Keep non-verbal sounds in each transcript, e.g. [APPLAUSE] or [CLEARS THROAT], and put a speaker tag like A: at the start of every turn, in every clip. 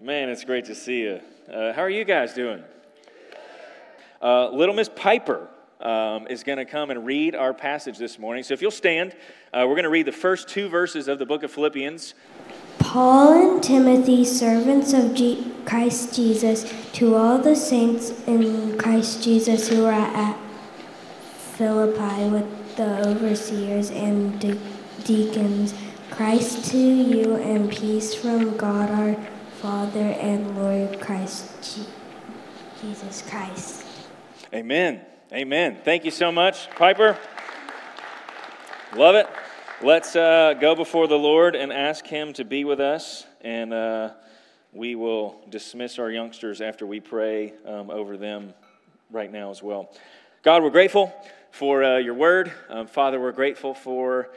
A: Man, it's great to see you. Uh, how are you guys doing? Uh, little Miss Piper um, is going to come and read our passage this morning. So if you'll stand, uh, we're going to read the first two verses of the book of Philippians.
B: Paul and Timothy, servants of Christ Jesus, to all the saints in Christ Jesus who are at Philippi with the overseers and de- deacons, Christ to you and peace from God our Father and Lord Christ Jesus Christ.
A: Amen. Amen. Thank you so much, Piper. Love it. Let's uh, go before the Lord and ask Him to be with us, and uh, we will dismiss our youngsters after we pray um, over them right now as well. God, we're grateful for uh, your word. Um, Father, we're grateful for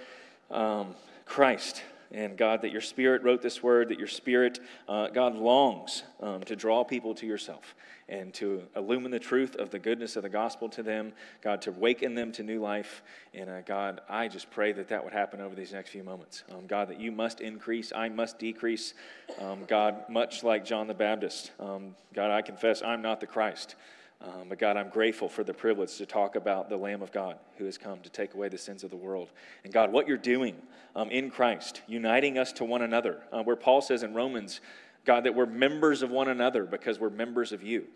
A: um, Christ. And God, that your Spirit wrote this word, that your Spirit, uh, God, longs um, to draw people to yourself and to illumine the truth of the goodness of the gospel to them, God, to waken them to new life. And uh, God, I just pray that that would happen over these next few moments. Um, God, that you must increase, I must decrease. Um, God, much like John the Baptist, um, God, I confess I'm not the Christ. Um, but God, I'm grateful for the privilege to talk about the Lamb of God who has come to take away the sins of the world. And God, what you're doing um, in Christ, uniting us to one another, uh, where Paul says in Romans, God, that we're members of one another because we're members of you.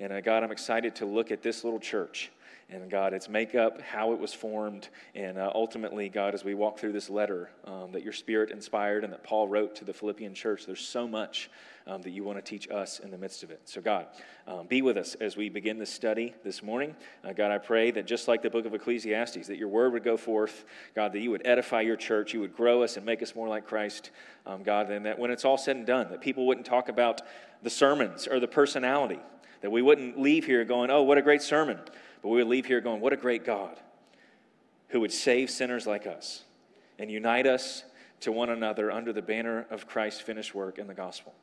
A: And uh, God, I'm excited to look at this little church and God, its makeup, how it was formed, and uh, ultimately, God, as we walk through this letter um, that your Spirit inspired and that Paul wrote to the Philippian church, there's so much um, that you want to teach us in the midst of it. So, God, um, be with us as we begin this study this morning. Uh, God, I pray that just like the book of Ecclesiastes, that your word would go forth, God, that you would edify your church, you would grow us and make us more like Christ, um, God, and that when it's all said and done, that people wouldn't talk about the sermons or the personality, that we wouldn't leave here going, oh, what a great sermon. But we would leave here going, what a great God who would save sinners like us and unite us to one another under the banner of Christ's finished work in the gospel.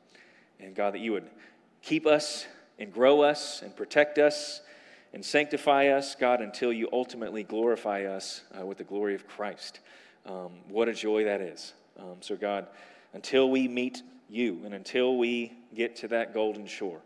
A: And God, that you would keep us and grow us and protect us and sanctify us, God, until you ultimately glorify us uh, with the glory of Christ. Um, what a joy that is. Um, so, God, until we meet you and until we get to that golden shore,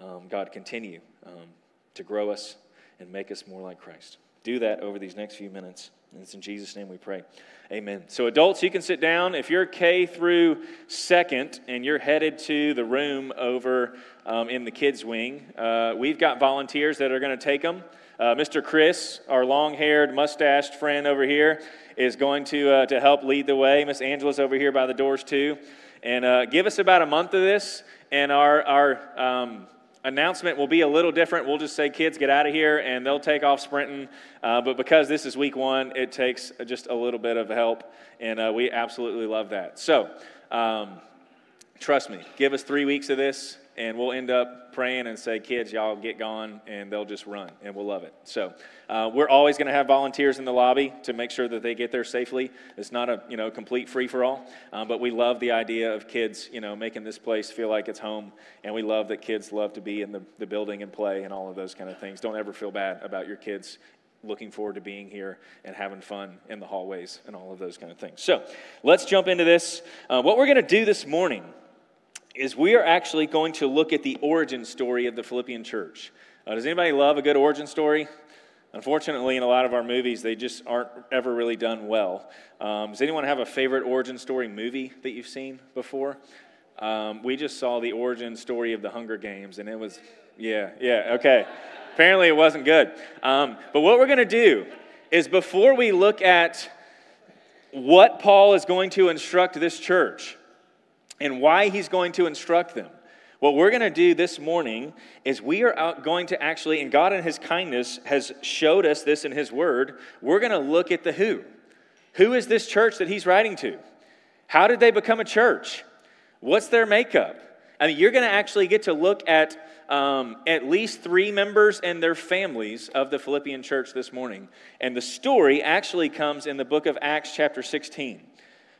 A: um, God, continue um, to grow us and make us more like Christ. Do that over these next few minutes. And it's in Jesus' name we pray. Amen. So, adults, you can sit down. If you're K through second and you're headed to the room over um, in the kids' wing, uh, we've got volunteers that are going to take them. Uh, Mr. Chris, our long haired, mustached friend over here, is going to, uh, to help lead the way. Miss Angela's over here by the doors, too. And uh, give us about a month of this, and our, our um, announcement will be a little different. We'll just say, kids, get out of here, and they'll take off sprinting. Uh, but because this is week one, it takes just a little bit of help, and uh, we absolutely love that. So, um, trust me, give us three weeks of this, and we'll end up praying and say, kids, y'all get gone, and they'll just run, and we'll love it. So uh, we're always going to have volunteers in the lobby to make sure that they get there safely. It's not a you know complete free for all, um, but we love the idea of kids you know making this place feel like it's home, and we love that kids love to be in the, the building and play and all of those kind of things. Don't ever feel bad about your kids looking forward to being here and having fun in the hallways and all of those kind of things. So let's jump into this. Uh, what we're going to do this morning is we are actually going to look at the origin story of the Philippian church. Uh, does anybody love a good origin story? Unfortunately, in a lot of our movies, they just aren't ever really done well. Um, does anyone have a favorite origin story movie that you've seen before? Um, we just saw the origin story of the Hunger Games, and it was, yeah, yeah, okay. Apparently, it wasn't good. Um, but what we're going to do is before we look at what Paul is going to instruct this church, and why he's going to instruct them. What we're going to do this morning is we are going to actually, and God in his kindness has showed us this in his word, we're going to look at the who. Who is this church that he's writing to? How did they become a church? What's their makeup? I mean, you're going to actually get to look at um, at least three members and their families of the Philippian church this morning. And the story actually comes in the book of Acts, chapter 16.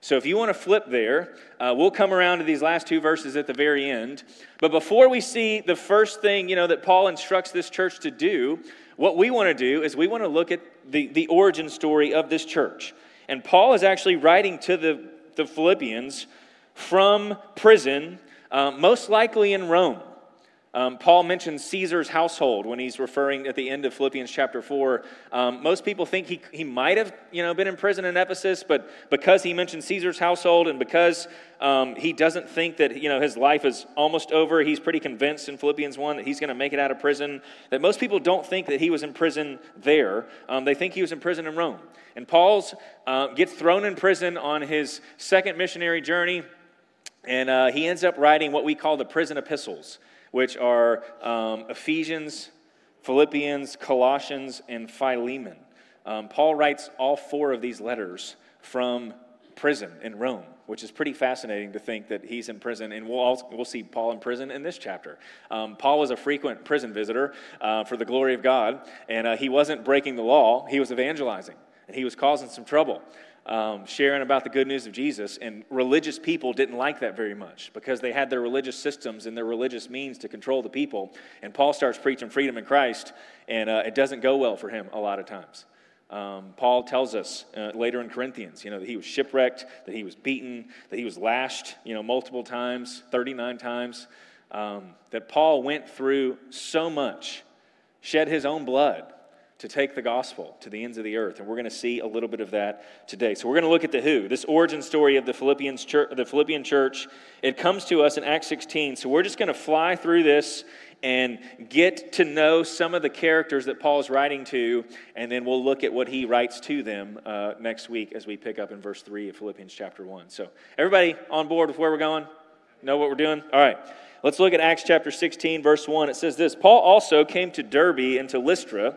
A: So if you want to flip there, uh, we'll come around to these last two verses at the very end. But before we see the first thing, you know, that Paul instructs this church to do, what we want to do is we want to look at the, the origin story of this church. And Paul is actually writing to the, the Philippians from prison um, most likely in Rome. Um, Paul mentions Caesar's household when he's referring at the end of Philippians chapter 4. Um, most people think he, he might have you know, been in prison in Ephesus, but because he mentions Caesar's household and because um, he doesn't think that you know, his life is almost over, he's pretty convinced in Philippians 1 that he's going to make it out of prison. That most people don't think that he was in prison there, um, they think he was in prison in Rome. And Paul's uh, gets thrown in prison on his second missionary journey, and uh, he ends up writing what we call the prison epistles which are um, Ephesians, Philippians, Colossians, and Philemon. Um, Paul writes all four of these letters from prison in Rome, which is pretty fascinating to think that he's in prison. And we'll, also, we'll see Paul in prison in this chapter. Um, Paul was a frequent prison visitor uh, for the glory of God, and uh, he wasn't breaking the law, he was evangelizing, and he was causing some trouble um, sharing about the good news of Jesus, and religious people didn't like that very much because they had their religious systems and their religious means to control the people. And Paul starts preaching freedom in Christ, and uh, it doesn't go well for him a lot of times. Um, Paul tells us uh, later in Corinthians, you know, that he was shipwrecked, that he was beaten, that he was lashed, you know, multiple times, 39 times. Um, that Paul went through so much, shed his own blood to take the gospel to the ends of the earth. And we're going to see a little bit of that today. So we're going to look at the who, this origin story of the Philippians church, the Philippian church. It comes to us in Acts 16. So we're just going to fly through this and get to know some of the characters that Paul is writing to, and then we'll look at what he writes to them uh, next week as we pick up in verse 3 of Philippians chapter 1. So, everybody on board with where we're going? Know what we're doing? All right. Let's look at Acts chapter 16, verse 1. It says this Paul also came to Derbe and to Lystra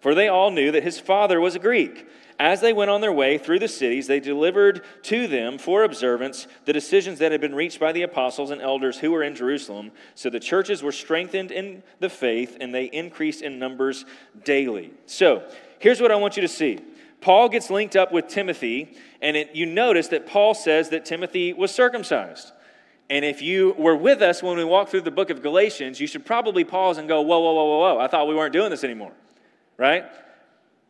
A: for they all knew that his father was a Greek. As they went on their way through the cities, they delivered to them for observance the decisions that had been reached by the apostles and elders who were in Jerusalem. So the churches were strengthened in the faith and they increased in numbers daily. So here's what I want you to see Paul gets linked up with Timothy, and it, you notice that Paul says that Timothy was circumcised. And if you were with us when we walked through the book of Galatians, you should probably pause and go, whoa, whoa, whoa, whoa, whoa. I thought we weren't doing this anymore, right?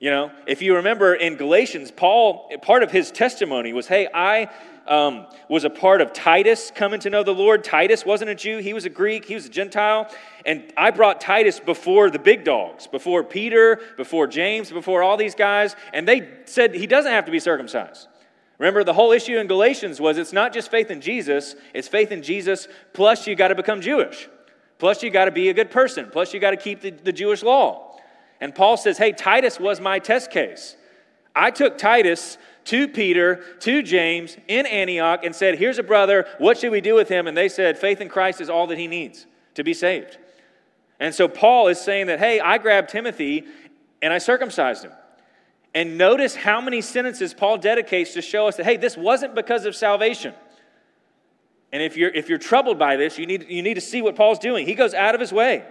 A: You know, if you remember in Galatians, Paul, part of his testimony was, hey, I um, was a part of Titus coming to know the Lord. Titus wasn't a Jew, he was a Greek, he was a Gentile. And I brought Titus before the big dogs, before Peter, before James, before all these guys. And they said he doesn't have to be circumcised. Remember, the whole issue in Galatians was it's not just faith in Jesus, it's faith in Jesus, plus you got to become Jewish. Plus you got to be a good person. Plus you got to keep the, the Jewish law. And Paul says, Hey, Titus was my test case. I took Titus to Peter, to James in Antioch, and said, Here's a brother. What should we do with him? And they said, Faith in Christ is all that he needs to be saved. And so Paul is saying that, Hey, I grabbed Timothy and I circumcised him. And notice how many sentences Paul dedicates to show us that, hey, this wasn't because of salvation. And if you're, if you're troubled by this, you need, you need to see what Paul's doing. He goes out of his way.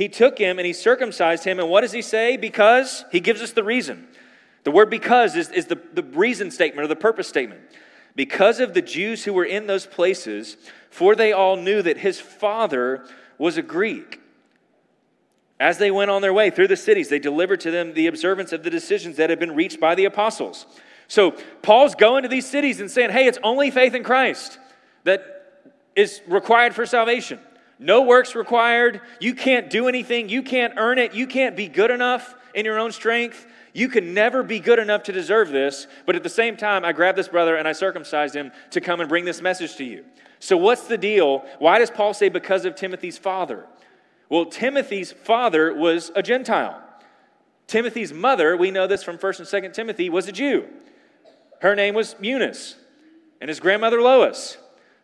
A: He took him and he circumcised him. And what does he say? Because he gives us the reason. The word because is, is the, the reason statement or the purpose statement. Because of the Jews who were in those places, for they all knew that his father was a Greek. As they went on their way through the cities, they delivered to them the observance of the decisions that had been reached by the apostles. So Paul's going to these cities and saying, hey, it's only faith in Christ that is required for salvation. No works required. You can't do anything. You can't earn it. You can't be good enough in your own strength. You can never be good enough to deserve this. But at the same time, I grabbed this brother and I circumcised him to come and bring this message to you. So, what's the deal? Why does Paul say because of Timothy's father? Well, Timothy's father was a Gentile. Timothy's mother, we know this from 1st and 2nd Timothy, was a Jew. Her name was Eunice, and his grandmother Lois.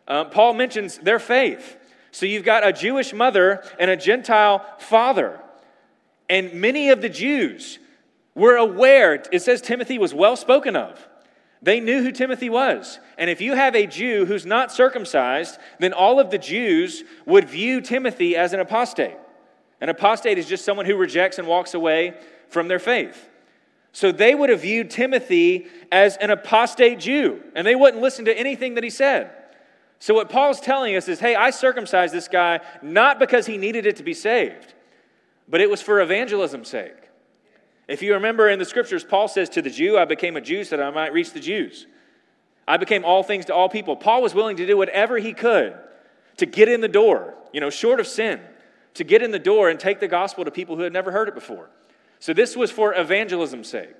A: Uh, Paul mentions their faith. So you've got a Jewish mother and a Gentile father. And many of the Jews were aware, it says Timothy was well spoken of. They knew who Timothy was. And if you have a Jew who's not circumcised, then all of the Jews would view Timothy as an apostate. An apostate is just someone who rejects and walks away from their faith. So they would have viewed Timothy as an apostate Jew, and they wouldn't listen to anything that he said. So, what Paul's telling us is hey, I circumcised this guy not because he needed it to be saved, but it was for evangelism's sake. If you remember in the scriptures, Paul says, To the Jew, I became a Jew so that I might reach the Jews. I became all things to all people. Paul was willing to do whatever he could to get in the door, you know, short of sin, to get in the door and take the gospel to people who had never heard it before. So, this was for evangelism's sake,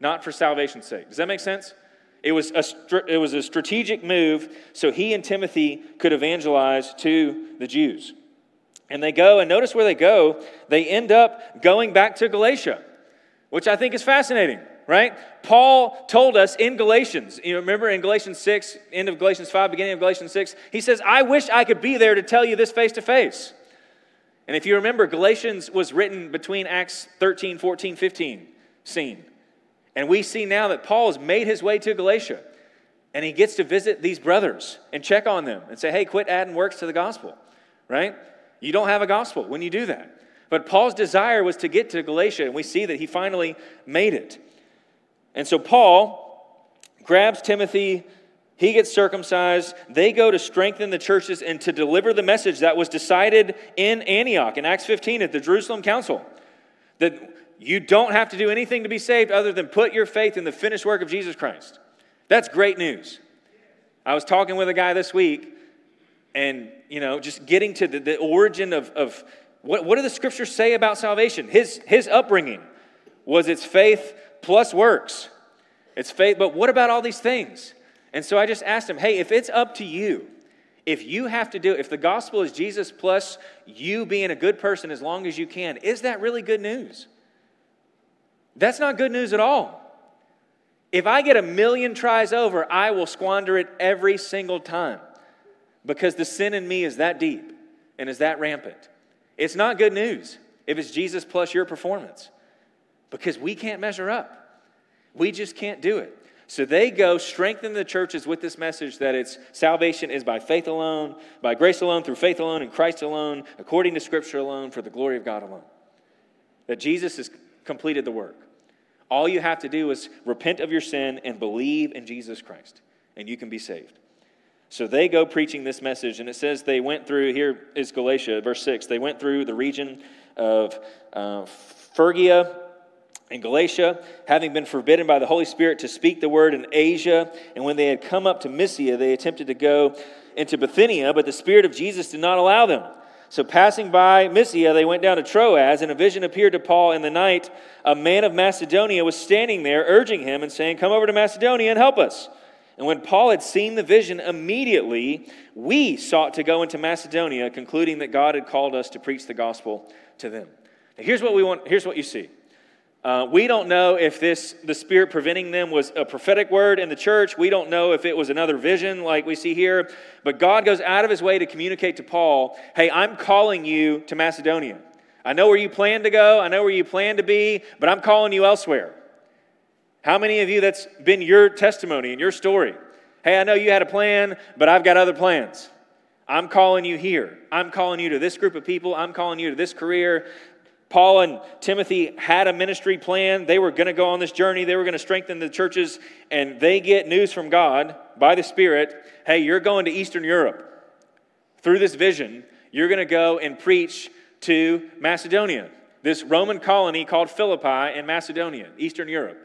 A: not for salvation's sake. Does that make sense? It was, a, it was a strategic move so he and Timothy could evangelize to the Jews. And they go, and notice where they go. They end up going back to Galatia, which I think is fascinating, right? Paul told us in Galatians, you remember in Galatians 6, end of Galatians 5, beginning of Galatians 6, he says, I wish I could be there to tell you this face to face. And if you remember, Galatians was written between Acts 13, 14, 15 scene. And we see now that Paul has made his way to Galatia and he gets to visit these brothers and check on them and say, hey, quit adding works to the gospel, right? You don't have a gospel when you do that. But Paul's desire was to get to Galatia, and we see that he finally made it. And so Paul grabs Timothy, he gets circumcised. They go to strengthen the churches and to deliver the message that was decided in Antioch in Acts 15 at the Jerusalem Council. That you don't have to do anything to be saved other than put your faith in the finished work of Jesus Christ. That's great news. I was talking with a guy this week, and, you know, just getting to the, the origin of, of what, what do the scriptures say about salvation? His, his upbringing was its faith plus works. It's faith, but what about all these things? And so I just asked him, hey, if it's up to you, if you have to do if the gospel is Jesus plus you being a good person as long as you can, is that really good news? That's not good news at all. If I get a million tries over, I will squander it every single time because the sin in me is that deep and is that rampant. It's not good news if it's Jesus plus your performance because we can't measure up. We just can't do it. So they go strengthen the churches with this message that it's salvation is by faith alone, by grace alone, through faith alone, in Christ alone, according to Scripture alone, for the glory of God alone. That Jesus has completed the work. All you have to do is repent of your sin and believe in Jesus Christ, and you can be saved. So they go preaching this message, and it says they went through, here is Galatia, verse 6. They went through the region of uh, Phrygia and Galatia, having been forbidden by the Holy Spirit to speak the word in Asia. And when they had come up to Mysia, they attempted to go into Bithynia, but the Spirit of Jesus did not allow them. So, passing by Mysia, they went down to Troas, and a vision appeared to Paul in the night. A man of Macedonia was standing there, urging him and saying, Come over to Macedonia and help us. And when Paul had seen the vision, immediately we sought to go into Macedonia, concluding that God had called us to preach the gospel to them. Now, here's what we want, here's what you see. Uh, we don't know if this the spirit preventing them was a prophetic word in the church. We don't know if it was another vision like we see here. But God goes out of his way to communicate to Paul, "Hey, I'm calling you to Macedonia. I know where you plan to go. I know where you plan to be, but I'm calling you elsewhere." How many of you that's been your testimony and your story? Hey, I know you had a plan, but I've got other plans. I'm calling you here. I'm calling you to this group of people. I'm calling you to this career. Paul and Timothy had a ministry plan. They were going to go on this journey. They were going to strengthen the churches, and they get news from God by the Spirit hey, you're going to Eastern Europe. Through this vision, you're going to go and preach to Macedonia, this Roman colony called Philippi in Macedonia, Eastern Europe.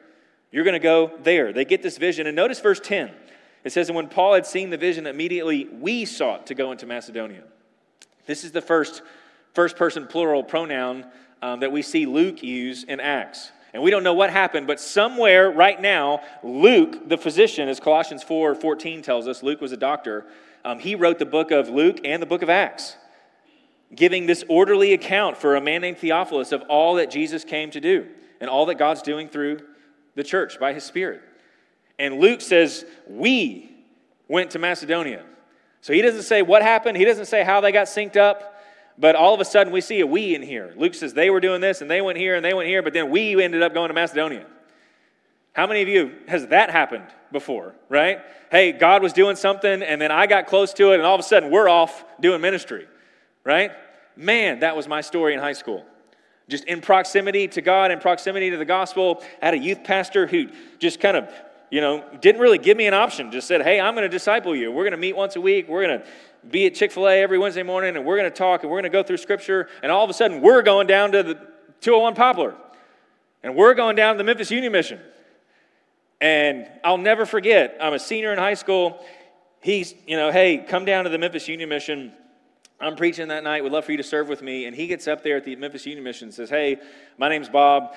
A: You're going to go there. They get this vision. And notice verse 10. It says, And when Paul had seen the vision, immediately we sought to go into Macedonia. This is the first first person plural pronoun um, that we see Luke use in Acts. And we don't know what happened, but somewhere right now, Luke, the physician, as Colossians 4 14 tells us, Luke was a doctor, um, he wrote the book of Luke and the book of Acts, giving this orderly account for a man named Theophilus of all that Jesus came to do and all that God's doing through the church by his Spirit. And Luke says, We went to Macedonia. So he doesn't say what happened, he doesn't say how they got synced up. But all of a sudden, we see a we in here. Luke says they were doing this and they went here and they went here, but then we ended up going to Macedonia. How many of you has that happened before, right? Hey, God was doing something and then I got close to it and all of a sudden we're off doing ministry, right? Man, that was my story in high school. Just in proximity to God, in proximity to the gospel. I had a youth pastor who just kind of you know, didn't really give me an option. Just said, hey, I'm going to disciple you. We're going to meet once a week. We're going to be at Chick fil A every Wednesday morning, and we're going to talk, and we're going to go through scripture. And all of a sudden, we're going down to the 201 Poplar, and we're going down to the Memphis Union Mission. And I'll never forget, I'm a senior in high school. He's, you know, hey, come down to the Memphis Union Mission. I'm preaching that night. Would love for you to serve with me. And he gets up there at the Memphis Union Mission and says, Hey, my name's Bob.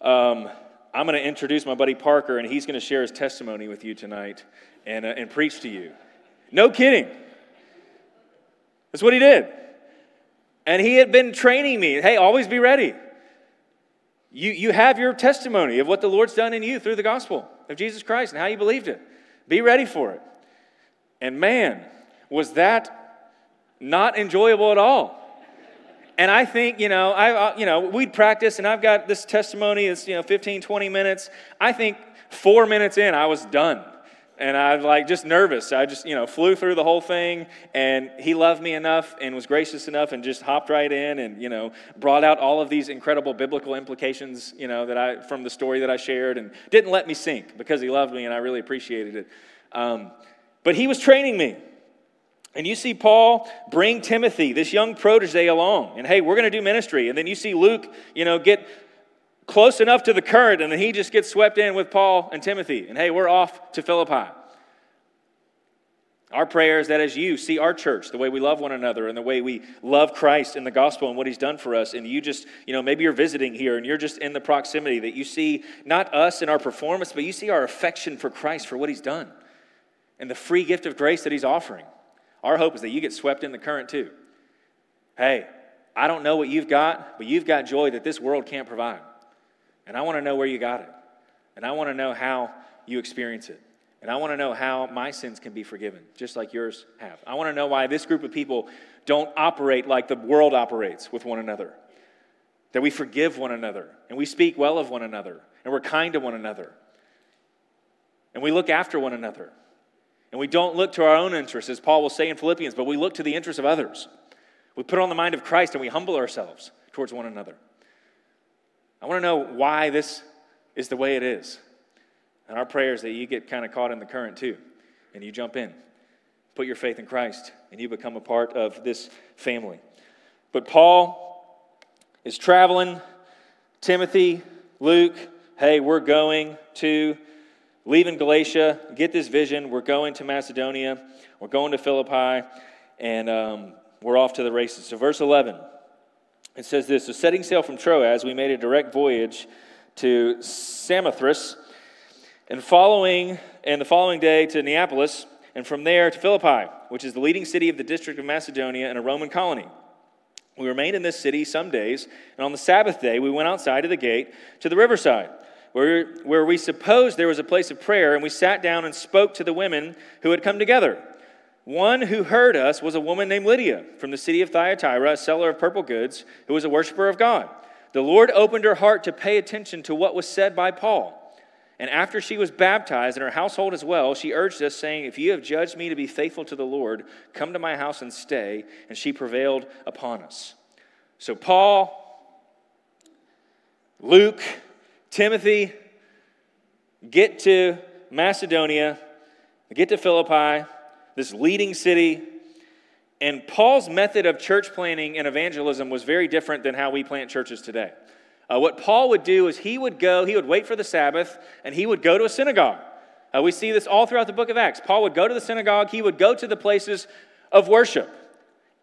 A: Um, I'm going to introduce my buddy Parker, and he's going to share his testimony with you tonight and, uh, and preach to you. No kidding. That's what he did. And he had been training me hey, always be ready. You, you have your testimony of what the Lord's done in you through the gospel of Jesus Christ and how you believed it. Be ready for it. And man, was that not enjoyable at all. And I think, you know, I, you know, we'd practice and I've got this testimony, it's, you know, 15, 20 minutes. I think four minutes in, I was done and I was like just nervous. I just, you know, flew through the whole thing and he loved me enough and was gracious enough and just hopped right in and, you know, brought out all of these incredible biblical implications, you know, that I, from the story that I shared and didn't let me sink because he loved me and I really appreciated it. Um, but he was training me. And you see Paul bring Timothy, this young protege, along. And hey, we're going to do ministry. And then you see Luke, you know, get close enough to the current, and then he just gets swept in with Paul and Timothy. And hey, we're off to Philippi. Our prayer is that as you see our church, the way we love one another and the way we love Christ and the gospel and what he's done for us, and you just, you know, maybe you're visiting here and you're just in the proximity, that you see not us and our performance, but you see our affection for Christ for what he's done and the free gift of grace that he's offering. Our hope is that you get swept in the current too. Hey, I don't know what you've got, but you've got joy that this world can't provide. And I want to know where you got it. And I want to know how you experience it. And I want to know how my sins can be forgiven, just like yours have. I want to know why this group of people don't operate like the world operates with one another. That we forgive one another, and we speak well of one another, and we're kind to one another, and we look after one another. And we don't look to our own interests, as Paul will say in Philippians, but we look to the interests of others. We put on the mind of Christ and we humble ourselves towards one another. I want to know why this is the way it is. And our prayer is that you get kind of caught in the current too, and you jump in, put your faith in Christ, and you become a part of this family. But Paul is traveling, Timothy, Luke, hey, we're going to leave in Galatia, get this vision. We're going to Macedonia, we're going to Philippi, and um, we're off to the races. So, verse 11. It says this So, setting sail from Troas, we made a direct voyage to Samothrace, and following, and the following day to Neapolis, and from there to Philippi, which is the leading city of the district of Macedonia and a Roman colony. We remained in this city some days, and on the Sabbath day, we went outside of the gate to the riverside, where, where we supposed there was a place of prayer, and we sat down and spoke to the women who had come together. One who heard us was a woman named Lydia from the city of Thyatira, a seller of purple goods, who was a worshiper of God. The Lord opened her heart to pay attention to what was said by Paul. And after she was baptized, and her household as well, she urged us, saying, If you have judged me to be faithful to the Lord, come to my house and stay. And she prevailed upon us. So, Paul, Luke, Timothy get to Macedonia, get to Philippi this leading city. And Paul's method of church planning and evangelism was very different than how we plant churches today. Uh, what Paul would do is he would go, he would wait for the Sabbath, and he would go to a synagogue. Uh, we see this all throughout the book of Acts. Paul would go to the synagogue, he would go to the places of worship.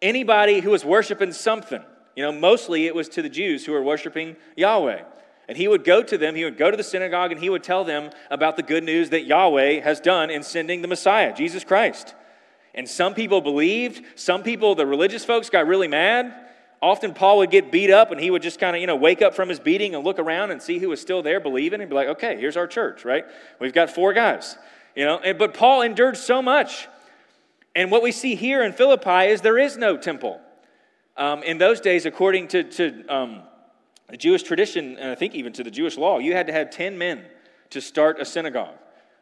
A: Anybody who was worshiping something, you know, mostly it was to the Jews who were worshiping Yahweh. And he would go to them, he would go to the synagogue, and he would tell them about the good news that Yahweh has done in sending the Messiah, Jesus Christ. And some people believed, some people, the religious folks, got really mad. Often Paul would get beat up and he would just kind of, you know, wake up from his beating and look around and see who was still there believing and be like, okay, here's our church, right? We've got four guys, you know. And, but Paul endured so much. And what we see here in Philippi is there is no temple. Um, in those days, according to, to um, the Jewish tradition, and I think even to the Jewish law, you had to have 10 men to start a synagogue,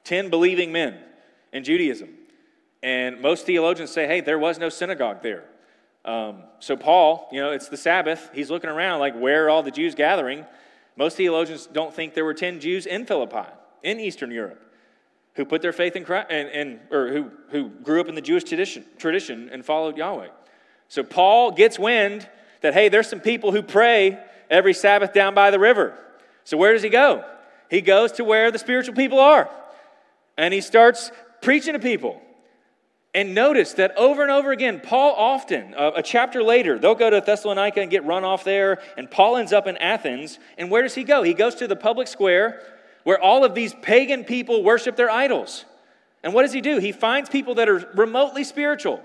A: 10 believing men in Judaism. And most theologians say, hey, there was no synagogue there. Um, so, Paul, you know, it's the Sabbath. He's looking around like, where are all the Jews gathering? Most theologians don't think there were 10 Jews in Philippi, in Eastern Europe. who put their faith in Christ and, and or who, who grew up in the Jewish tradition, tradition and followed Yahweh. So Paul gets wind that, hey, there's some people who pray every Sabbath down by the river. So where does he go? He goes to where the spiritual people are. And he starts preaching to people. And notice that over and over again, Paul often, uh, a chapter later, they'll go to Thessalonica and get run off there, and Paul ends up in Athens. And where does he go? He goes to the public square where all of these pagan people worship their idols. And what does he do? He finds people that are remotely spiritual,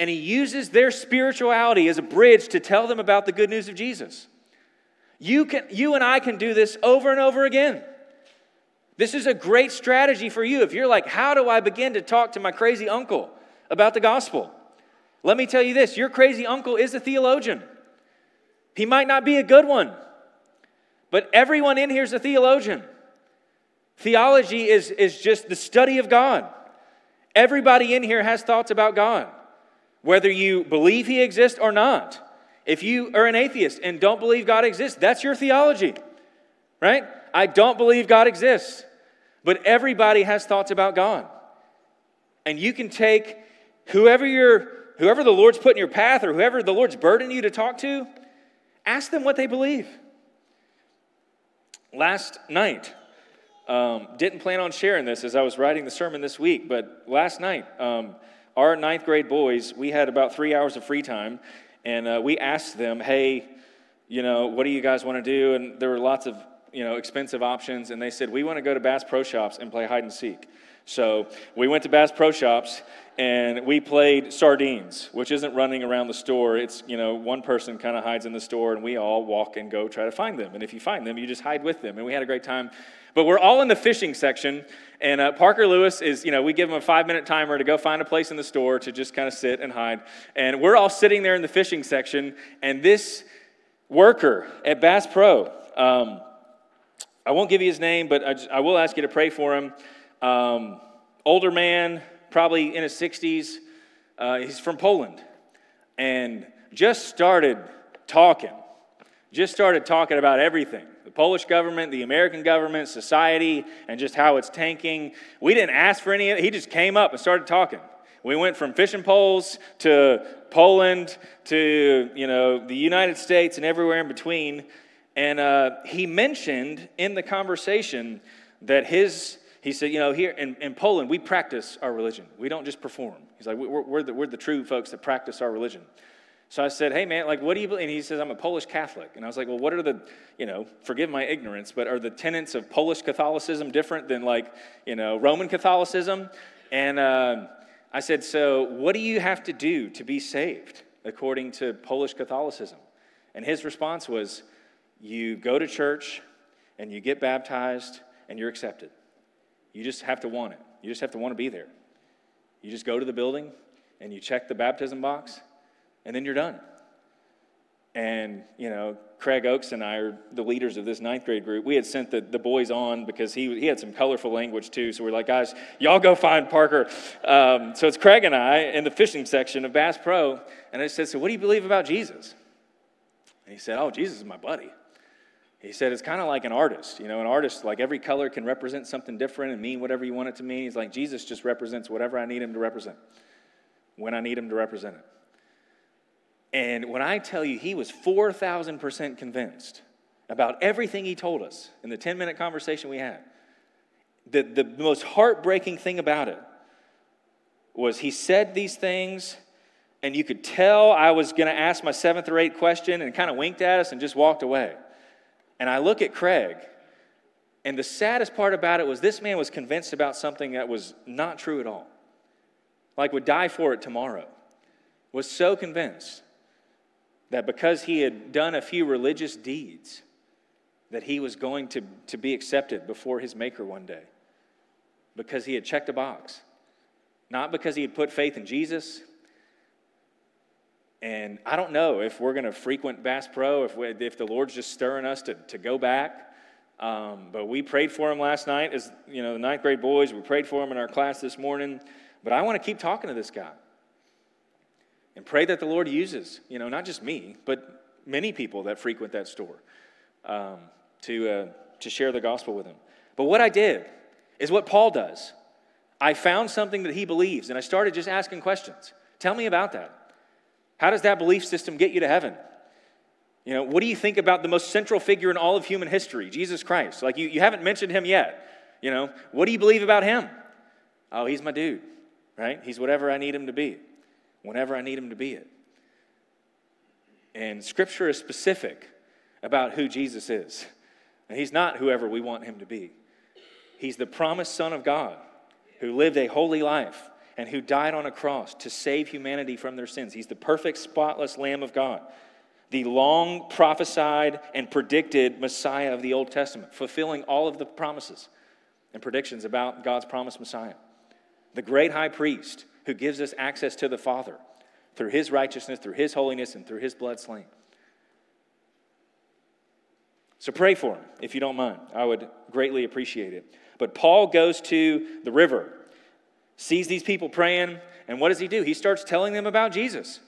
A: and he uses their spirituality as a bridge to tell them about the good news of Jesus. You, can, you and I can do this over and over again. This is a great strategy for you. If you're like, how do I begin to talk to my crazy uncle about the gospel? Let me tell you this your crazy uncle is a theologian. He might not be a good one, but everyone in here is a theologian. Theology is, is just the study of God. Everybody in here has thoughts about God, whether you believe He exists or not. If you are an atheist and don't believe God exists, that's your theology, right? I don't believe God exists. But everybody has thoughts about God. And you can take whoever you're whoever the Lord's put in your path or whoever the Lord's burdened you to talk to, ask them what they believe. Last night, um, didn't plan on sharing this as I was writing the sermon this week, but last night, um, our ninth grade boys, we had about three hours of free time, and uh, we asked them, hey, you know, what do you guys want to do? And there were lots of you know, expensive options, and they said, We want to go to Bass Pro Shops and play hide and seek. So we went to Bass Pro Shops and we played sardines, which isn't running around the store. It's, you know, one person kind of hides in the store and we all walk and go try to find them. And if you find them, you just hide with them. And we had a great time. But we're all in the fishing section. And uh, Parker Lewis is, you know, we give him a five minute timer to go find a place in the store to just kind of sit and hide. And we're all sitting there in the fishing section. And this worker at Bass Pro, um, I won't give you his name, but I, just, I will ask you to pray for him. Um, older man, probably in his 60s. Uh, he's from Poland and just started talking. Just started talking about everything the Polish government, the American government, society, and just how it's tanking. We didn't ask for any of it. He just came up and started talking. We went from fishing poles to Poland to you know the United States and everywhere in between. And uh, he mentioned in the conversation that his, he said, you know, here in, in Poland, we practice our religion. We don't just perform. He's like, we're, we're, the, we're the true folks that practice our religion. So I said, hey, man, like, what do you believe? And he says, I'm a Polish Catholic. And I was like, well, what are the, you know, forgive my ignorance, but are the tenets of Polish Catholicism different than, like, you know, Roman Catholicism? And uh, I said, so what do you have to do to be saved according to Polish Catholicism? And his response was, you go to church and you get baptized and you're accepted. You just have to want it. You just have to want to be there. You just go to the building and you check the baptism box and then you're done. And, you know, Craig Oaks and I are the leaders of this ninth grade group. We had sent the, the boys on because he, he had some colorful language too. So we're like, guys, y'all go find Parker. Um, so it's Craig and I in the fishing section of Bass Pro. And I said, So what do you believe about Jesus? And he said, Oh, Jesus is my buddy. He said it's kind of like an artist. You know, an artist, like every color can represent something different and mean whatever you want it to mean. He's like, Jesus just represents whatever I need him to represent when I need him to represent it. And when I tell you, he was 4,000% convinced about everything he told us in the 10 minute conversation we had. The, the most heartbreaking thing about it was he said these things, and you could tell I was going to ask my seventh or eighth question and kind of winked at us and just walked away. And I look at Craig, and the saddest part about it was this man was convinced about something that was not true at all. Like would die for it tomorrow. Was so convinced that because he had done a few religious deeds, that he was going to, to be accepted before his maker one day. Because he had checked a box. Not because he had put faith in Jesus, and I don't know if we're going to frequent Bass Pro, if, we, if the Lord's just stirring us to, to go back. Um, but we prayed for him last night as, you know, the ninth grade boys. We prayed for him in our class this morning. But I want to keep talking to this guy and pray that the Lord uses, you know, not just me, but many people that frequent that store um, to, uh, to share the gospel with him. But what I did is what Paul does. I found something that he believes, and I started just asking questions. Tell me about that. How does that belief system get you to heaven? You know, what do you think about the most central figure in all of human history, Jesus Christ? Like, you, you haven't mentioned him yet. You know, what do you believe about him? Oh, he's my dude, right? He's whatever I need him to be, whenever I need him to be it. And Scripture is specific about who Jesus is. And he's not whoever we want him to be. He's the promised Son of God who lived a holy life and who died on a cross to save humanity from their sins. He's the perfect, spotless Lamb of God, the long prophesied and predicted Messiah of the Old Testament, fulfilling all of the promises and predictions about God's promised Messiah. The great high priest who gives us access to the Father through his righteousness, through his holiness, and through his blood slain. So pray for him if you don't mind. I would greatly appreciate it. But Paul goes to the river, sees these people praying, and what does he do? He starts telling them about Jesus.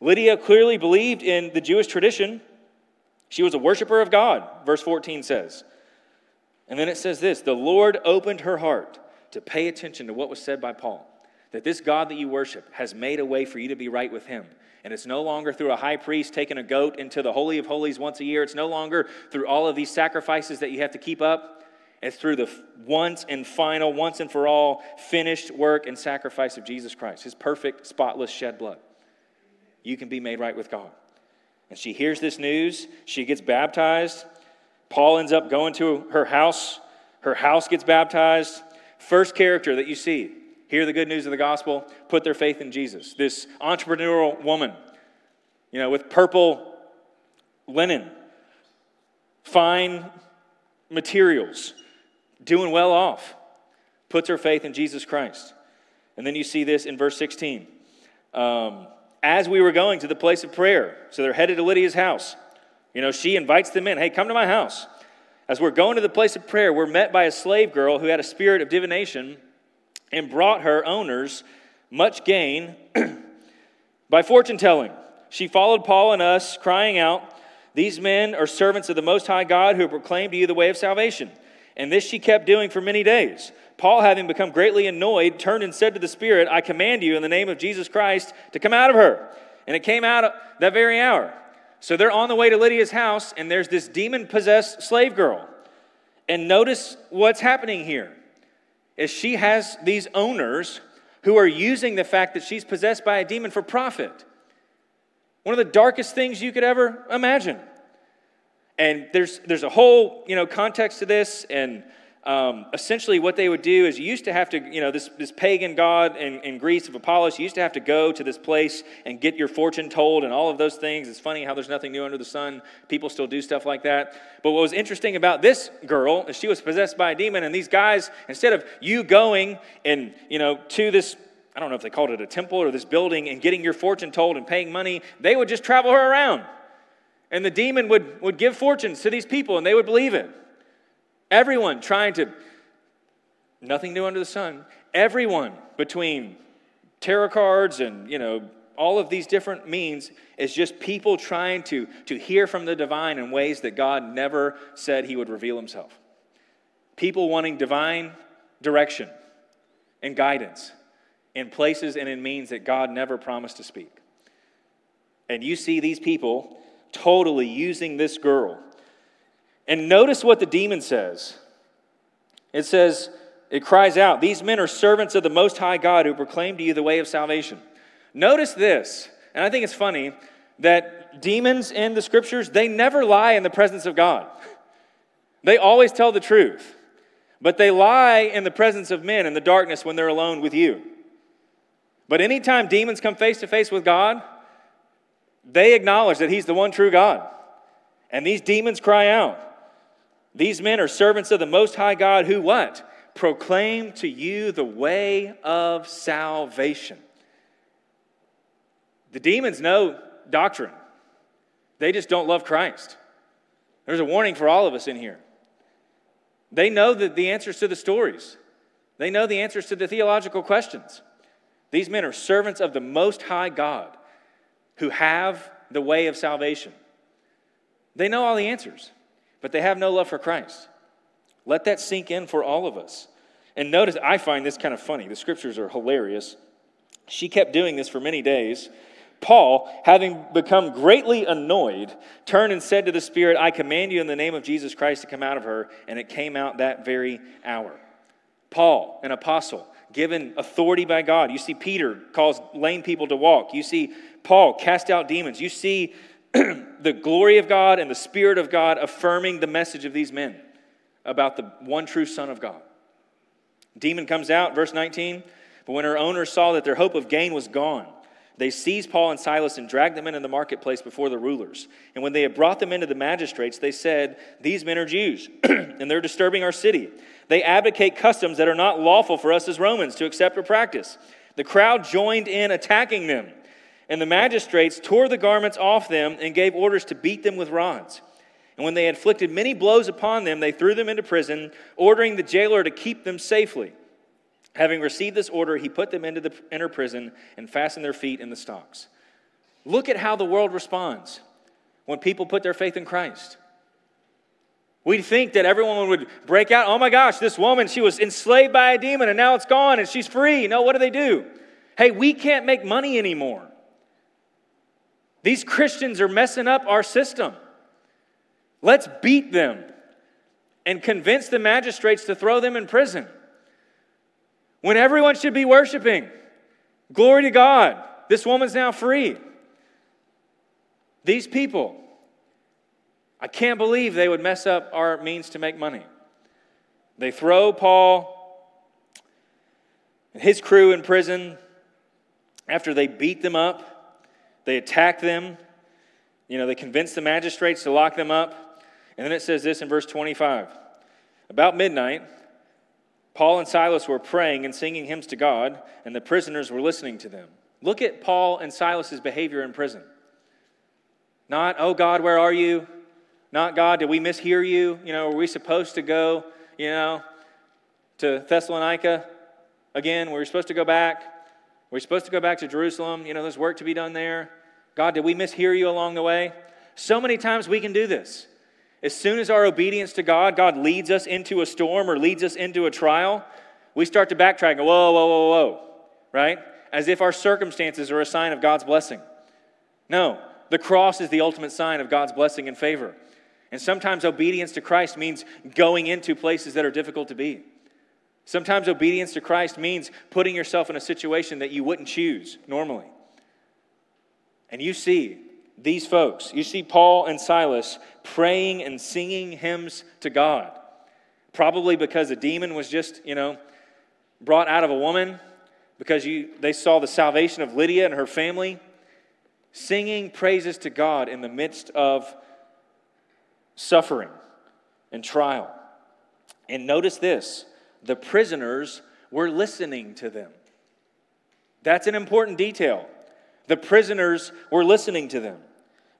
A: Lydia clearly believed in the Jewish tradition. She was a worshiper of God, verse 14 says. And then it says this the Lord opened her heart to pay attention to what was said by Paul that this God that you worship has made a way for you to be right with him. And it's no longer through a high priest taking a goat into the Holy of Holies once a year. It's no longer through all of these sacrifices that you have to keep up. It's through the once and final, once and for all, finished work and sacrifice of Jesus Christ, his perfect, spotless shed blood. You can be made right with God. And she hears this news. She gets baptized. Paul ends up going to her house. Her house gets baptized. First character that you see, hear the good news of the gospel, put their faith in Jesus. This entrepreneurial woman, you know, with purple linen, fine materials, doing well off, puts her faith in Jesus Christ. And then you see this in verse 16. Um, as we were going to the place of prayer, so they're headed to Lydia's house. You know, she invites them in. Hey, come to my house. As we're going to the place of prayer, we're met by a slave girl who had a spirit of divination and brought her owners much gain [CLEARS THROAT] by fortune telling. She followed Paul and us, crying out, These men are servants of the Most High God who proclaim to you the way of salvation. And this she kept doing for many days. Paul, having become greatly annoyed, turned and said to the Spirit, I command you in the name of Jesus Christ to come out of her. And it came out that very hour. So they're on the way to Lydia's house, and there's this demon possessed slave girl. And notice what's happening here is she has these owners who are using the fact that she's possessed by a demon for profit. One of the darkest things you could ever imagine. And there's, there's a whole you know, context to this, and um, essentially what they would do is you used to have to, you know, this, this pagan god in, in Greece of Apollos, you used to have to go to this place and get your fortune told and all of those things. It's funny how there's nothing new under the sun. People still do stuff like that. But what was interesting about this girl is she was possessed by a demon, and these guys, instead of you going and, you know, to this I don't know if they called it a temple or this building and getting your fortune told and paying money, they would just travel her around. And the demon would, would give fortunes to these people and they would believe it. Everyone trying to, nothing new under the sun. Everyone between tarot cards and, you know, all of these different means is just people trying to, to hear from the divine in ways that God never said he would reveal himself. People wanting divine direction and guidance in places and in means that God never promised to speak. And you see these people totally using this girl and notice what the demon says. It says, it cries out, These men are servants of the Most High God who proclaim to you the way of salvation. Notice this, and I think it's funny that demons in the scriptures, they never lie in the presence of God. They always tell the truth, but they lie in the presence of men in the darkness when they're alone with you. But anytime demons come face to face with God, they acknowledge that He's the one true God. And these demons cry out, these men are servants of the Most High God who what? Proclaim to you the way of salvation. The demons know doctrine, they just don't love Christ. There's a warning for all of us in here. They know the, the answers to the stories, they know the answers to the theological questions. These men are servants of the Most High God who have the way of salvation. They know all the answers but they have no love for Christ. Let that sink in for all of us. And notice, I find this kind of funny. The scriptures are hilarious. She kept doing this for many days. Paul, having become greatly annoyed, turned and said to the Spirit, I command you in the name of Jesus Christ to come out of her. And it came out that very hour. Paul, an apostle, given authority by God. You see, Peter calls lame people to walk. You see, Paul cast out demons. You see, [CLEARS THROAT] the glory of God and the Spirit of God affirming the message of these men about the one true Son of God. Demon comes out, verse 19. But when her owners saw that their hope of gain was gone, they seized Paul and Silas and dragged them into the marketplace before the rulers. And when they had brought them into the magistrates, they said, These men are Jews, [CLEARS THROAT] and they're disturbing our city. They advocate customs that are not lawful for us as Romans to accept or practice. The crowd joined in attacking them, and the magistrates tore the garments off them and gave orders to beat them with rods. And when they inflicted many blows upon them, they threw them into prison, ordering the jailer to keep them safely. Having received this order, he put them into the inner prison and fastened their feet in the stocks. Look at how the world responds when people put their faith in Christ. We'd think that everyone would break out. Oh my gosh, this woman, she was enslaved by a demon and now it's gone and she's free. No, what do they do? Hey, we can't make money anymore. These Christians are messing up our system. Let's beat them and convince the magistrates to throw them in prison when everyone should be worshiping. Glory to God. This woman's now free. These people, I can't believe they would mess up our means to make money. They throw Paul and his crew in prison after they beat them up. They attack them. You know, they convince the magistrates to lock them up. And then it says this in verse 25 About midnight, Paul and Silas were praying and singing hymns to God, and the prisoners were listening to them. Look at Paul and Silas's behavior in prison. Not, oh God, where are you? Not, God, did we mishear you? You know, were we supposed to go, you know, to Thessalonica again? Were we supposed to go back? Were we supposed to go back to Jerusalem? You know, there's work to be done there. God, did we mishear you along the way? So many times we can do this. As soon as our obedience to God, God leads us into a storm or leads us into a trial, we start to backtrack and whoa, whoa, whoa, whoa, right? As if our circumstances are a sign of God's blessing. No, the cross is the ultimate sign of God's blessing and favor. And sometimes obedience to Christ means going into places that are difficult to be. Sometimes obedience to Christ means putting yourself in a situation that you wouldn't choose normally. And you see these folks. You see Paul and Silas praying and singing hymns to God. Probably because a demon was just, you know, brought out of a woman, because you, they saw the salvation of Lydia and her family. Singing praises to God in the midst of suffering and trial. And notice this the prisoners were listening to them. That's an important detail. The prisoners were listening to them.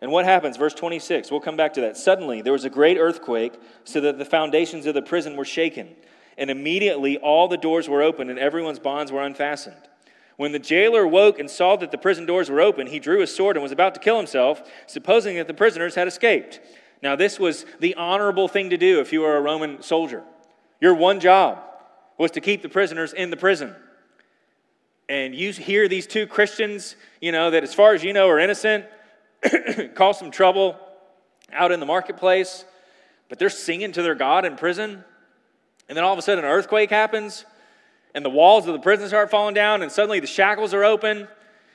A: And what happens? Verse 26, we'll come back to that. Suddenly, there was a great earthquake, so that the foundations of the prison were shaken. And immediately, all the doors were opened, and everyone's bonds were unfastened. When the jailer woke and saw that the prison doors were open, he drew his sword and was about to kill himself, supposing that the prisoners had escaped. Now, this was the honorable thing to do if you were a Roman soldier. Your one job was to keep the prisoners in the prison and you hear these two Christians, you know, that as far as you know are innocent, [COUGHS] cause some trouble out in the marketplace, but they're singing to their God in prison. And then all of a sudden, an earthquake happens, and the walls of the prison start falling down, and suddenly the shackles are open,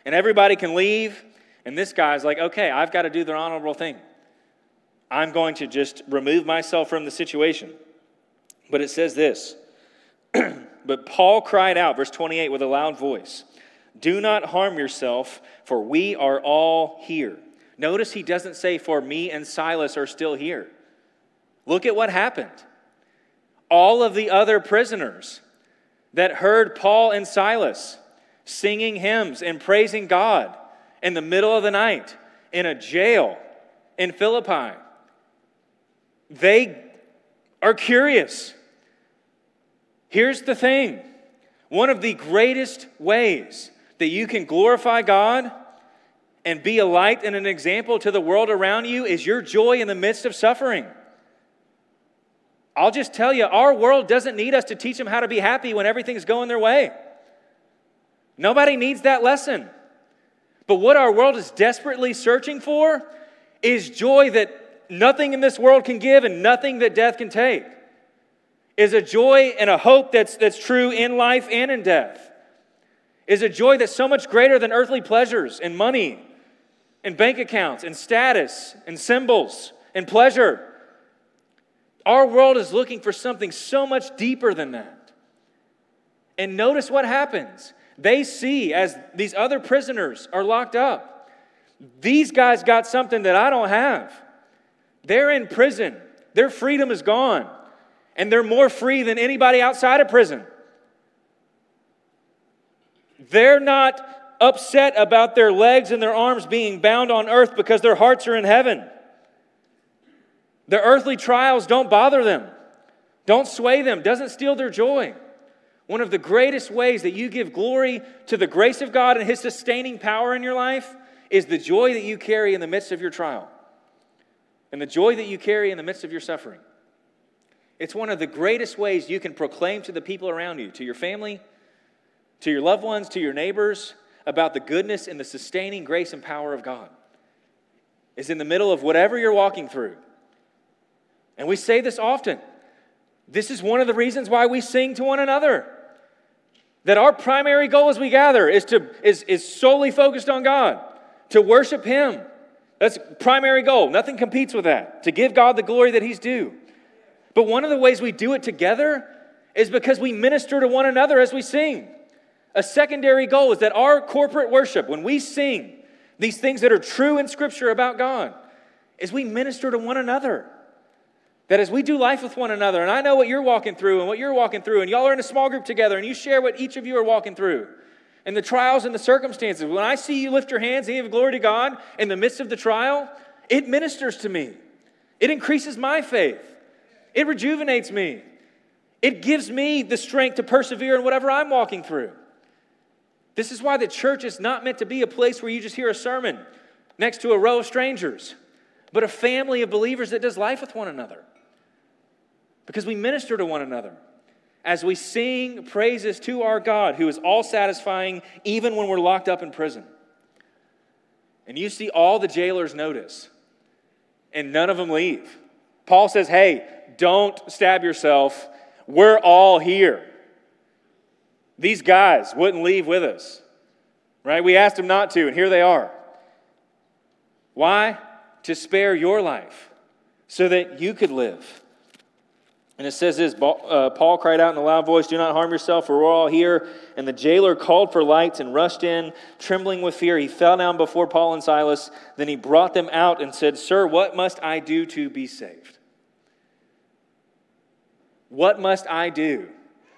A: and everybody can leave. And this guy's like, okay, I've got to do the honorable thing. I'm going to just remove myself from the situation. But it says this [CLEARS THROAT] But Paul cried out, verse 28, with a loud voice Do not harm yourself, for we are all here. Notice he doesn't say, For me and Silas are still here. Look at what happened. All of the other prisoners that heard Paul and Silas singing hymns and praising God in the middle of the night in a jail in Philippi, they are curious. Here's the thing one of the greatest ways that you can glorify God and be a light and an example to the world around you is your joy in the midst of suffering. I'll just tell you, our world doesn't need us to teach them how to be happy when everything's going their way. Nobody needs that lesson. But what our world is desperately searching for is joy that nothing in this world can give and nothing that death can take. Is a joy and a hope that's, that's true in life and in death. Is a joy that's so much greater than earthly pleasures and money and bank accounts and status and symbols and pleasure. Our world is looking for something so much deeper than that. And notice what happens. They see as these other prisoners are locked up, these guys got something that I don't have. They're in prison, their freedom is gone, and they're more free than anybody outside of prison. They're not upset about their legs and their arms being bound on earth because their hearts are in heaven. The earthly trials don't bother them, don't sway them, doesn't steal their joy. One of the greatest ways that you give glory to the grace of God and His sustaining power in your life is the joy that you carry in the midst of your trial and the joy that you carry in the midst of your suffering. It's one of the greatest ways you can proclaim to the people around you, to your family, to your loved ones, to your neighbors, about the goodness and the sustaining grace and power of God. Is in the middle of whatever you're walking through. And we say this often. This is one of the reasons why we sing to one another. That our primary goal as we gather is, to, is, is solely focused on God, to worship Him. That's primary goal. Nothing competes with that. To give God the glory that He's due. But one of the ways we do it together is because we minister to one another as we sing. A secondary goal is that our corporate worship, when we sing these things that are true in Scripture about God, is we minister to one another. That as we do life with one another, and I know what you're walking through and what you're walking through, and y'all are in a small group together, and you share what each of you are walking through, and the trials and the circumstances. When I see you lift your hands and give glory to God in the midst of the trial, it ministers to me. It increases my faith. It rejuvenates me. It gives me the strength to persevere in whatever I'm walking through. This is why the church is not meant to be a place where you just hear a sermon next to a row of strangers, but a family of believers that does life with one another because we minister to one another as we sing praises to our God who is all satisfying even when we're locked up in prison. And you see all the jailers notice, and none of them leave. Paul says, Hey, don't stab yourself. We're all here. These guys wouldn't leave with us, right? We asked them not to, and here they are. Why? To spare your life so that you could live. And it says this uh, Paul cried out in a loud voice, Do not harm yourself, for we're all here. And the jailer called for lights and rushed in, trembling with fear. He fell down before Paul and Silas. Then he brought them out and said, Sir, what must I do to be saved? What must I do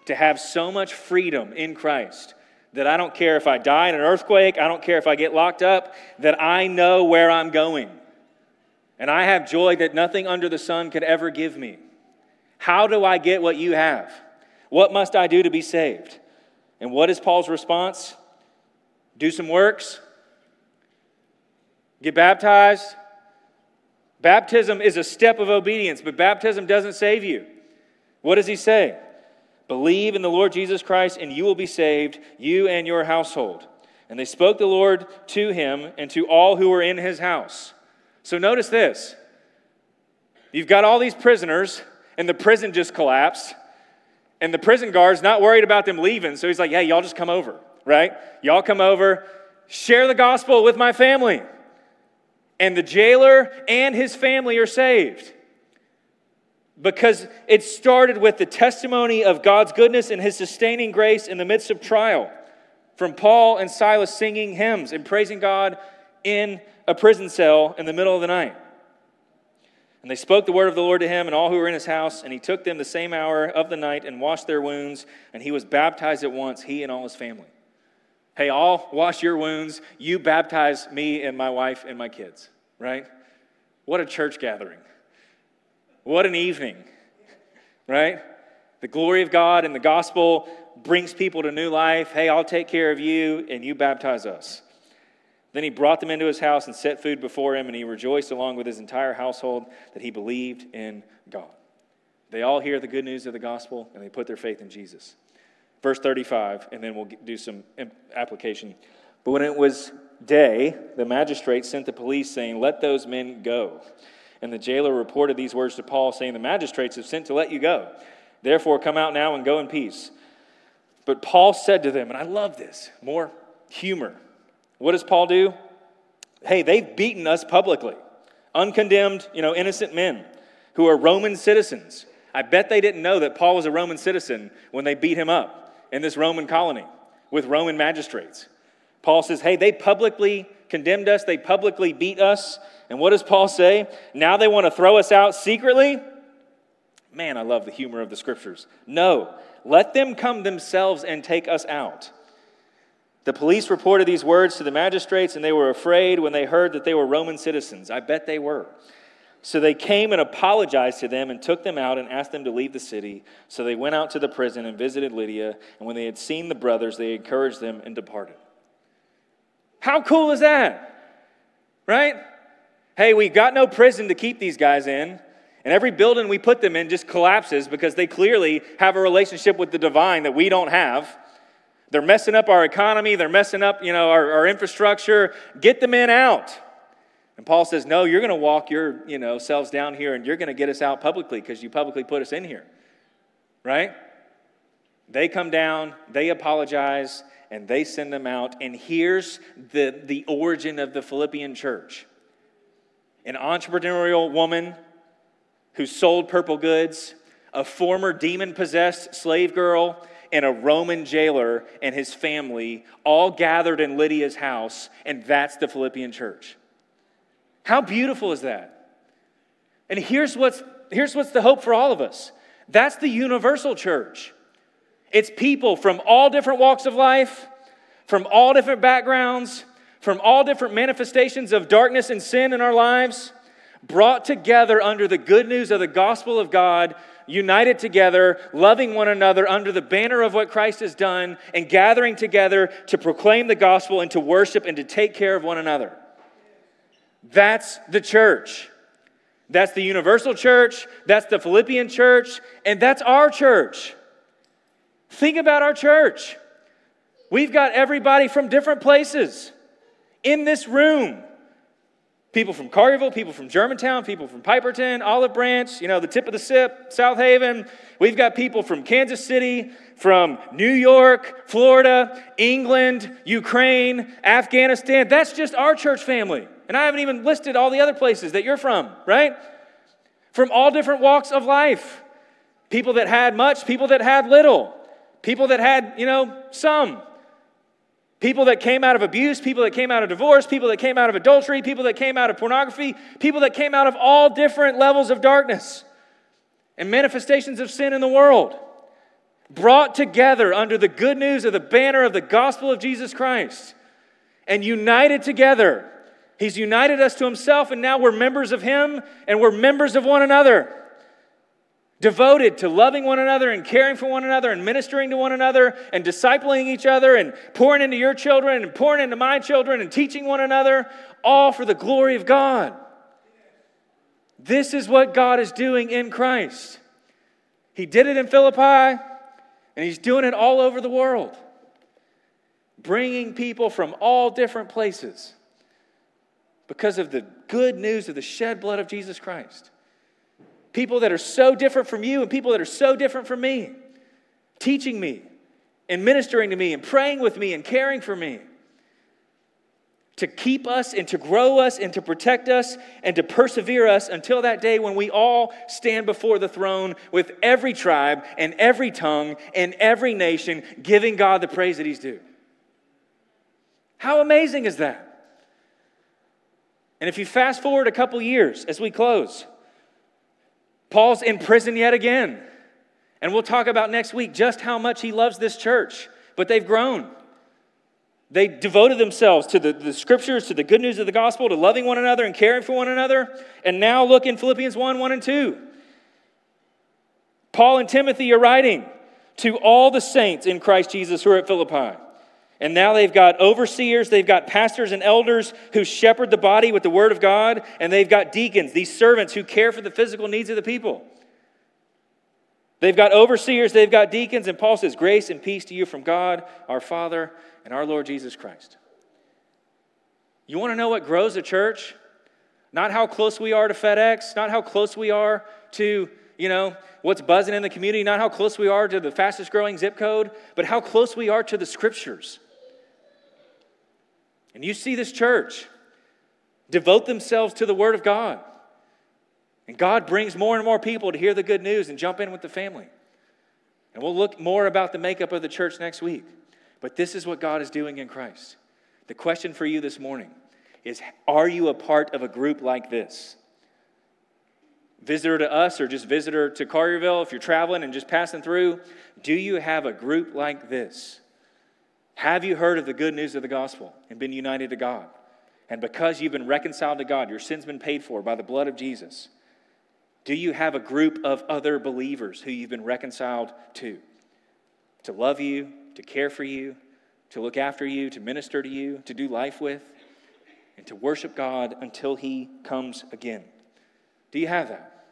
A: to have so much freedom in Christ that I don't care if I die in an earthquake, I don't care if I get locked up, that I know where I'm going? And I have joy that nothing under the sun could ever give me. How do I get what you have? What must I do to be saved? And what is Paul's response? Do some works? Get baptized? Baptism is a step of obedience, but baptism doesn't save you. What does he say? Believe in the Lord Jesus Christ, and you will be saved, you and your household. And they spoke the Lord to him and to all who were in his house. So notice this. You've got all these prisoners and the prison just collapsed. And the prison guard's not worried about them leaving, so he's like, hey, y'all just come over, right? Y'all come over, share the gospel with my family. And the jailer and his family are saved. Because it started with the testimony of God's goodness and his sustaining grace in the midst of trial. From Paul and Silas singing hymns and praising God in a prison cell in the middle of the night. And they spoke the word of the Lord to him and all who were in his house, and he took them the same hour of the night and washed their wounds, and he was baptized at once, he and all his family. Hey, I'll wash your wounds. You baptize me and my wife and my kids, right? What a church gathering. What an evening, right? The glory of God and the gospel brings people to new life. Hey, I'll take care of you, and you baptize us. Then he brought them into his house and set food before him, and he rejoiced along with his entire household that he believed in God. They all hear the good news of the gospel and they put their faith in Jesus. Verse 35, and then we'll do some application. But when it was day, the magistrate sent the police saying, Let those men go. And the jailer reported these words to Paul, saying, The magistrates have sent to let you go. Therefore, come out now and go in peace. But Paul said to them, and I love this, more humor. What does Paul do? Hey, they've beaten us publicly. Uncondemned, you know, innocent men who are Roman citizens. I bet they didn't know that Paul was a Roman citizen when they beat him up in this Roman colony with Roman magistrates. Paul says, hey, they publicly condemned us, they publicly beat us. And what does Paul say? Now they want to throw us out secretly? Man, I love the humor of the scriptures. No, let them come themselves and take us out. The police reported these words to the magistrates, and they were afraid when they heard that they were Roman citizens. I bet they were. So they came and apologized to them and took them out and asked them to leave the city. So they went out to the prison and visited Lydia, and when they had seen the brothers, they encouraged them and departed. How cool is that? Right? Hey, we've got no prison to keep these guys in. And every building we put them in just collapses because they clearly have a relationship with the divine that we don't have. They're messing up our economy, they're messing up, you know, our, our infrastructure. Get the men out. And Paul says, No, you're going to walk your, you know, selves down here and you're going to get us out publicly because you publicly put us in here. Right? They come down, they apologize, and they send them out. And here's the, the origin of the Philippian church an entrepreneurial woman who sold purple goods, a former demon possessed slave girl, and a Roman jailer and his family all gathered in Lydia's house, and that's the Philippian church. How beautiful is that? And here's what's, here's what's the hope for all of us that's the universal church. It's people from all different walks of life, from all different backgrounds, from all different manifestations of darkness and sin in our lives brought together under the good news of the gospel of God, united together, loving one another under the banner of what Christ has done, and gathering together to proclaim the gospel and to worship and to take care of one another. That's the church. That's the universal church, that's the Philippian church, and that's our church. Think about our church. We've got everybody from different places in this room. People from Collierville, people from Germantown, people from Piperton, Olive Branch, you know, the tip of the sip, Southaven. We've got people from Kansas City, from New York, Florida, England, Ukraine, Afghanistan. That's just our church family. And I haven't even listed all the other places that you're from, right? From all different walks of life. People that had much, people that had little, people that had, you know, some. People that came out of abuse, people that came out of divorce, people that came out of adultery, people that came out of pornography, people that came out of all different levels of darkness and manifestations of sin in the world, brought together under the good news of the banner of the gospel of Jesus Christ and united together. He's united us to Himself, and now we're members of Him and we're members of one another devoted to loving one another and caring for one another and ministering to one another and discipling each other and pouring into your children and pouring into my children and teaching one another, all for the glory of God. This is what God is doing in Christ. He did it in Philippi, and He's doing it all over the world, bringing people from all different places because of the good news of the shed blood of Jesus Christ people that are so different from you and people that are so different from me, teaching me and ministering to me and praying with me and caring for me. To keep us and to grow us and to protect us and to persevere us until that day when we all stand before the throne with every tribe and every tongue and every nation giving God the praise that He's due. How amazing is that? And if you fast forward a couple years as we close, Paul's in prison yet again. And we'll talk about next week just how much he loves this church. But they've grown. They devoted themselves to the, the scriptures, to the good news of the gospel, to loving one another and caring for one another. And now look in Philippians 1 1 and 2. Paul and Timothy are writing to all the saints in Christ Jesus who are at Philippi. And now they've got overseers, they've got pastors and elders who shepherd the body with the word of God, and they've got deacons, these servants who care for the physical needs of the people. They've got overseers, they've got deacons, and Paul says, Grace and peace to you from God, our Father, and our Lord Jesus Christ. You want to know what grows a church? Not how close we are to FedEx, not how close we are to, you know, what's buzzing in the community, not how close we are to the fastest growing zip code, but how close we are to the scriptures. And you see this church devote themselves to the Word of God. And God brings more and more people to hear the good news and jump in with the family. And we'll look more about the makeup of the church next week. But this is what God is doing in Christ. The question for you this morning is Are you a part of a group like this? Visitor to us or just visitor to Collierville, if you're traveling and just passing through, do you have a group like this? Have you heard of the good news of the gospel and been united to God? And because you've been reconciled to God, your sins been paid for by the blood of Jesus, do you have a group of other believers who you've been reconciled to? To love you, to care for you, to look after you, to minister to you, to do life with, and to worship God until He comes again. Do you have that?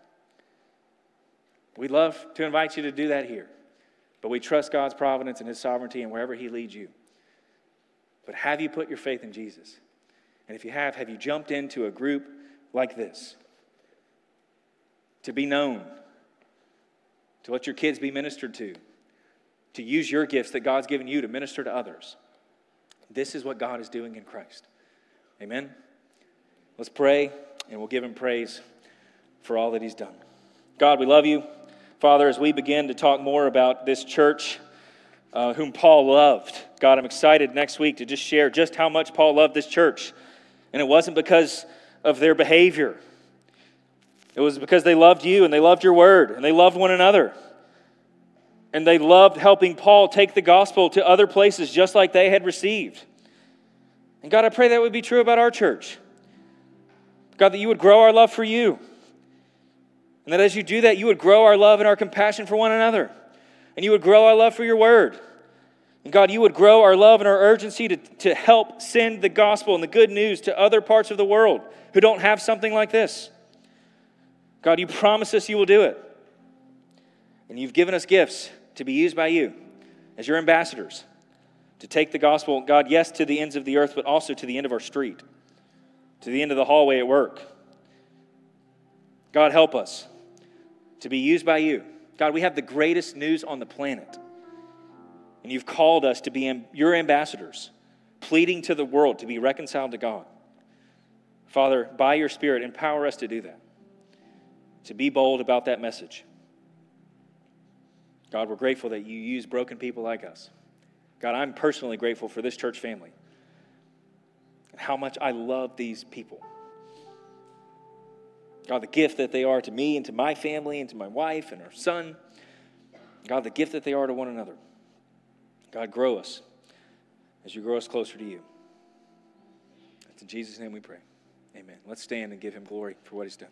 A: We'd love to invite you to do that here, but we trust God's providence and His sovereignty and wherever He leads you. But have you put your faith in Jesus? And if you have, have you jumped into a group like this? To be known, to let your kids be ministered to, to use your gifts that God's given you to minister to others. This is what God is doing in Christ. Amen? Let's pray and we'll give him praise for all that he's done. God, we love you. Father, as we begin to talk more about this church, uh, whom Paul loved, God, I'm excited next week to just share just how much Paul loved this church. And it wasn't because of their behavior, it was because they loved you and they loved your word and they loved one another and they loved helping Paul take the gospel to other places just like they had received. And God, I pray that would be true about our church. God, that you would grow our love for you. And that as you do that, you would grow our love and our compassion for one another. And you would grow our love for your word. And God, you would grow our love and our urgency to, to help send the gospel and the good news to other parts of the world who don't have something like this. God, you promise us you will do it. And you've given us gifts to be used by you as your ambassadors to take the gospel, God, yes, to the ends of the earth, but also to the end of our street, to the end of the hallway at work. God, help us to be used by you. God, we have the greatest news on the planet. And you've called us to be your ambassadors, pleading to the world to be reconciled to God. Father, by your Spirit, empower us to do that, to be bold about that message. God, we're grateful that you use broken people like us. God, I'm personally grateful for this church family and how much I love these people. God, the gift that they are to me and to my family and to my wife and our son. God, the gift that they are to one another. God, grow us as you grow us closer to you. It's in Jesus' name we pray. Amen. Let's stand and give him glory for what he's done.